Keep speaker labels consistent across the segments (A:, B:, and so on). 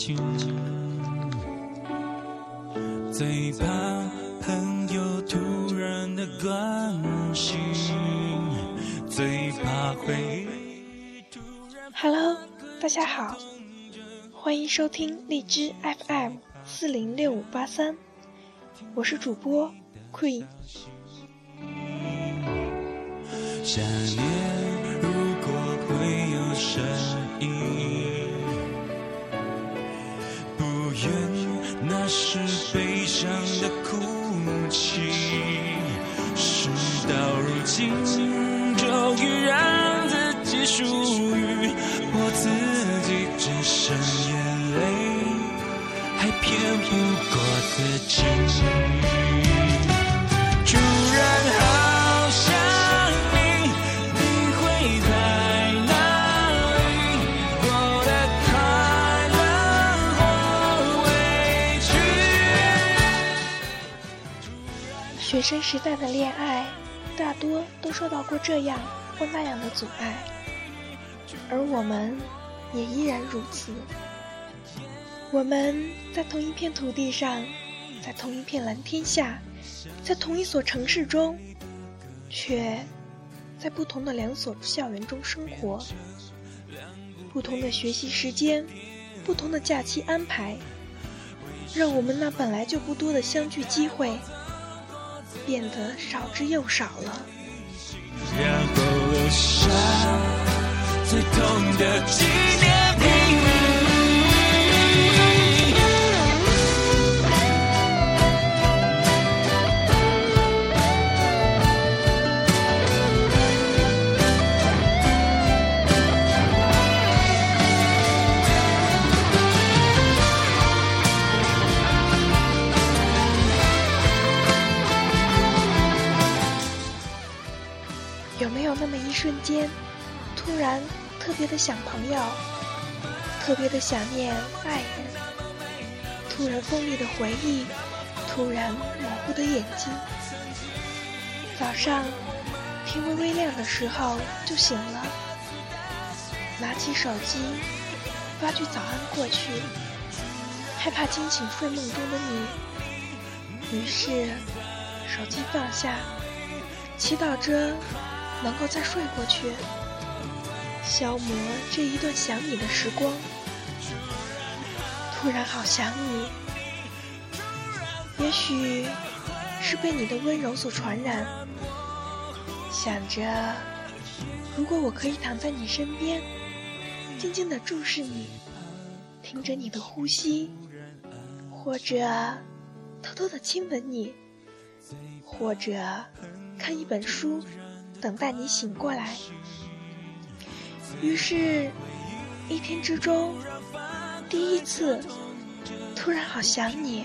A: 气突然安静，最怕朋友突然的关心，最怕回忆突然。
B: Hello，大家好，欢迎收听荔枝 FM 四零六五八三，我是主播 Queen。
A: 想念如果会有声音，是悲伤的哭泣。事到如今，终于让自己属于我自己，只剩眼泪，还骗不过自己。
B: 学生时代的恋爱，大多都受到过这样或那样的阻碍，而我们也依然如此。我们在同一片土地上，在同一片蓝天下，在同一所城市中，却在不同的两所校园中生活。不同的学习时间，不同的假期安排，让我们那本来就不多的相聚机会。变得少之又少了。
A: 然后留下最痛的纪念品。
B: 瞬间，突然特别的想朋友，特别的想念爱人，突然锋利的回忆，突然模糊的眼睛。早上天微微亮的时候就醒了，拿起手机发句早安过去，害怕惊醒睡梦中的你，于是手机放下，祈祷着。能够再睡过去，消磨这一段想你的时光。突然好想你，也许是被你的温柔所传染。想着，如果我可以躺在你身边，静静的注视你，听着你的呼吸，或者偷偷的亲吻你，或者看一本书。等待你醒过来。于是，一天之中，第一次，突然好想你。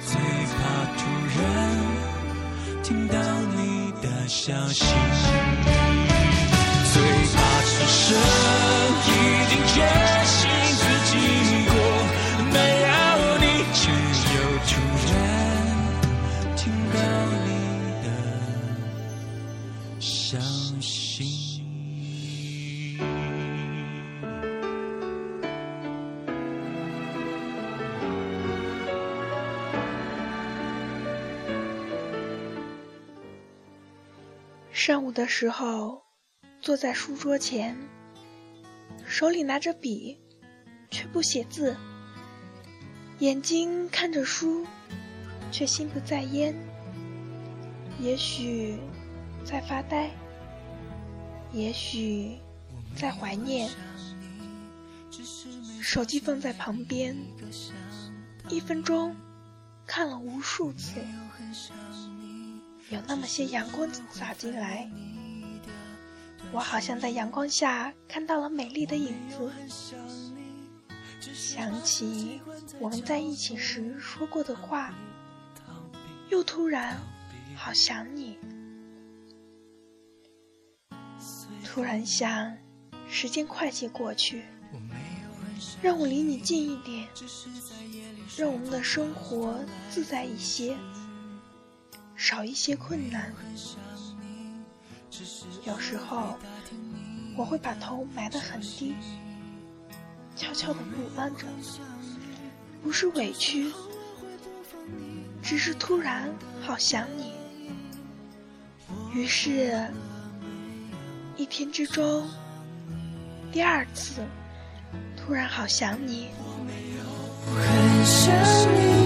A: 最怕突然听到你的消息，最怕此
B: 上午的时候，坐在书桌前，手里拿着笔，却不写字；眼睛看着书，却心不在焉。也许在发呆，也许在怀念。手机放在旁边，一分钟看了无数次。有那么些阳光洒进来，我好像在阳光下看到了美丽的影子，想起我们在一起时说过的话，又突然好想你，突然想时间快些过去，让我离你近一点，让我们的生活自在一些。少一些困难。有时候，我会把头埋得很低，悄悄的不安着，不是委屈，只是突然好想你。于是，一天之中，第二次，突然好想你。
C: 很想你，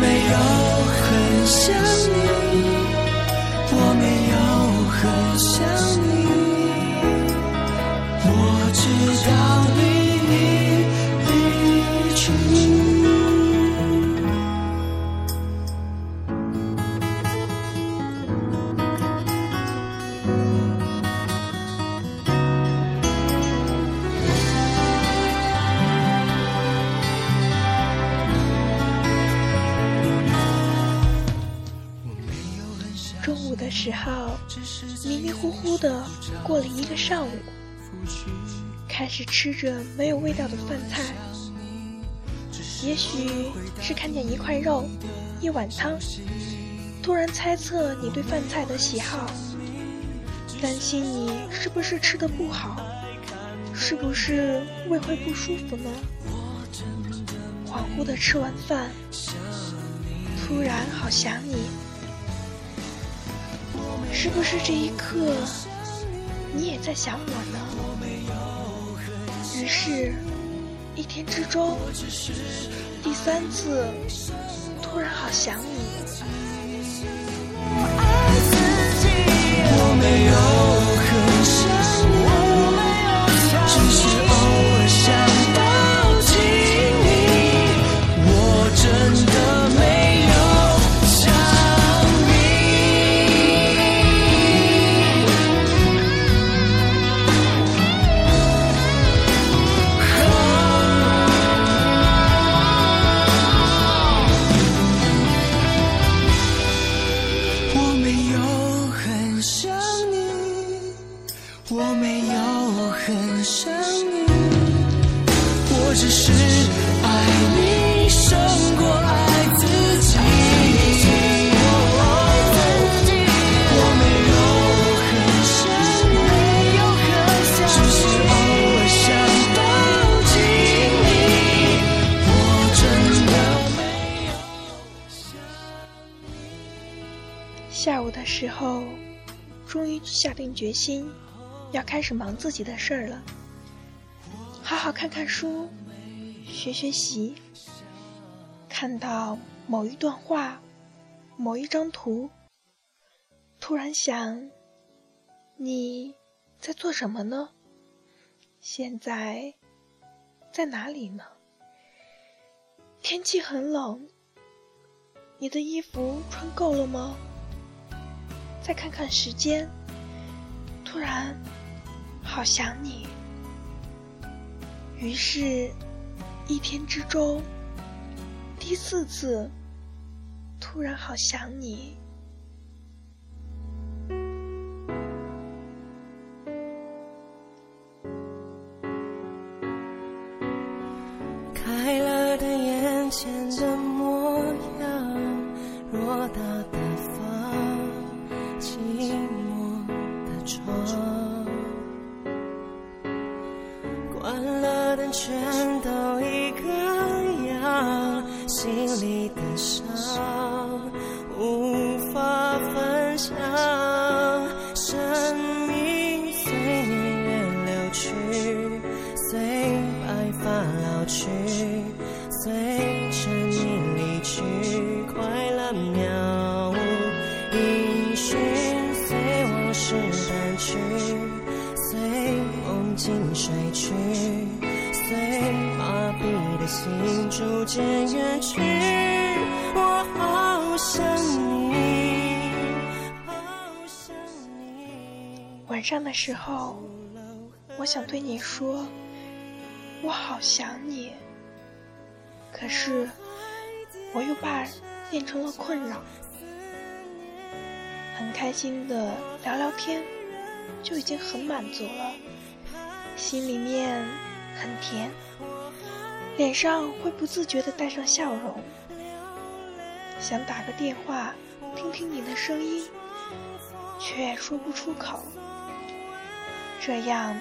C: 没有很想你，
B: 时候，迷迷糊糊的过了一个上午，开始吃着没有味道的饭菜。也许是看见一块肉、一碗汤，突然猜测你对饭菜的喜好，担心你是不是吃的不好，是不是胃会不舒服呢？恍惚的吃完饭，突然好想你。是不是这一刻，你也在想我呢？于是，一天之中，第三次，突然好想你。
C: 的
B: 时候，终于下定决心，要开始忙自己的事儿了。好好看看书，学学习。看到某一段话，某一张图，突然想，你在做什么呢？现在在哪里呢？天气很冷，你的衣服穿够了吗？再看看时间，突然好想你。于是，一天之中，第四次，突然好想你。
C: 开了的眼前的分享，生命随年月流去，随白发老去，随着你离去，快乐渺无音讯，随往事淡去，随梦境睡去，随麻痹的心逐渐远去。我好想你，
B: 晚上的时候，我想对你说，我好想你。可是，我又怕变成了困扰。很开心的聊聊天，就已经很满足了，心里面很甜。脸上会不自觉地带上笑容，想打个电话听听你的声音，却说不出口。这样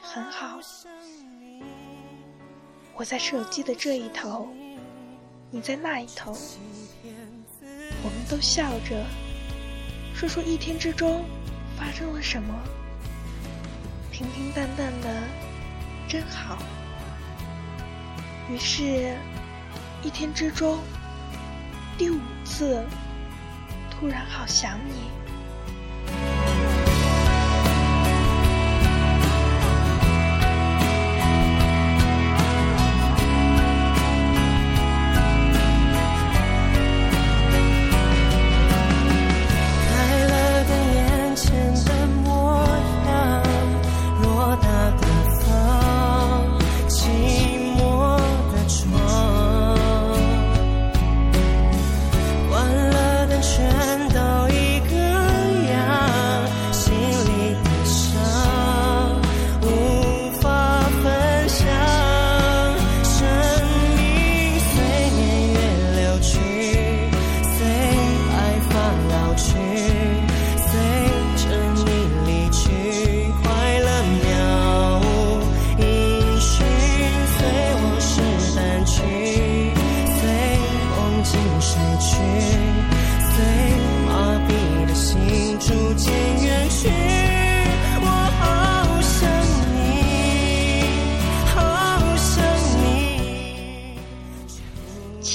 B: 很好。我在手机的这一头，你在那一头，我们都笑着说说一天之中发生了什么，平平淡淡的真好。于是，一天之中第五次，突然好想你。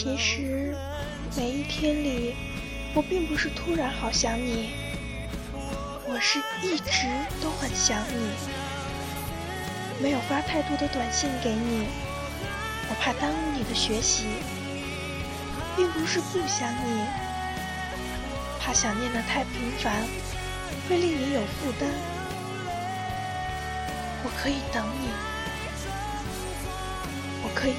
B: 其实每一天里我并不是突然好想你，我是一直都很想你，没有发太多的短信给你，我怕耽误你的学习，并不是不想你，怕想念的太频繁会令你有负担，我可以等你，我可以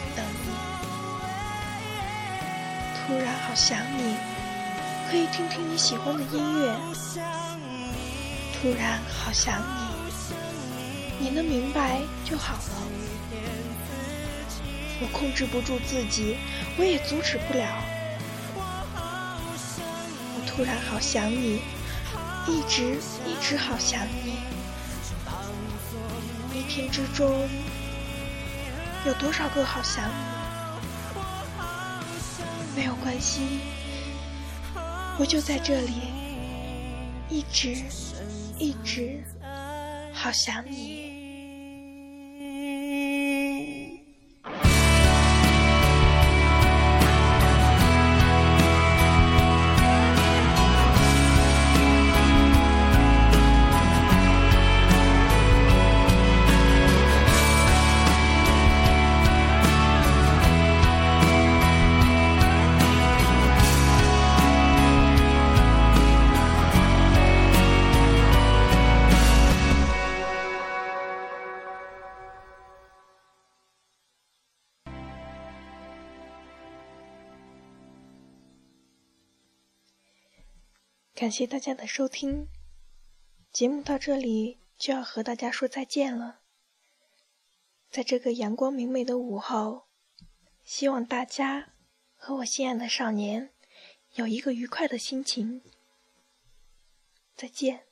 B: 好想你。可以听听你喜欢的音乐，突然好想你，你能明白就好了。我控制不住自己，我也阻止不了。我突然好想你，一直一直好想你。一天之中有多少个好想你？没有关系。我就在这里，一直一直好想你。感谢大家的收听，节目到这里就要和大家说再见了。在这个阳光明媚的午后，希望大家和我心爱的少年有一个愉快的心情。再见。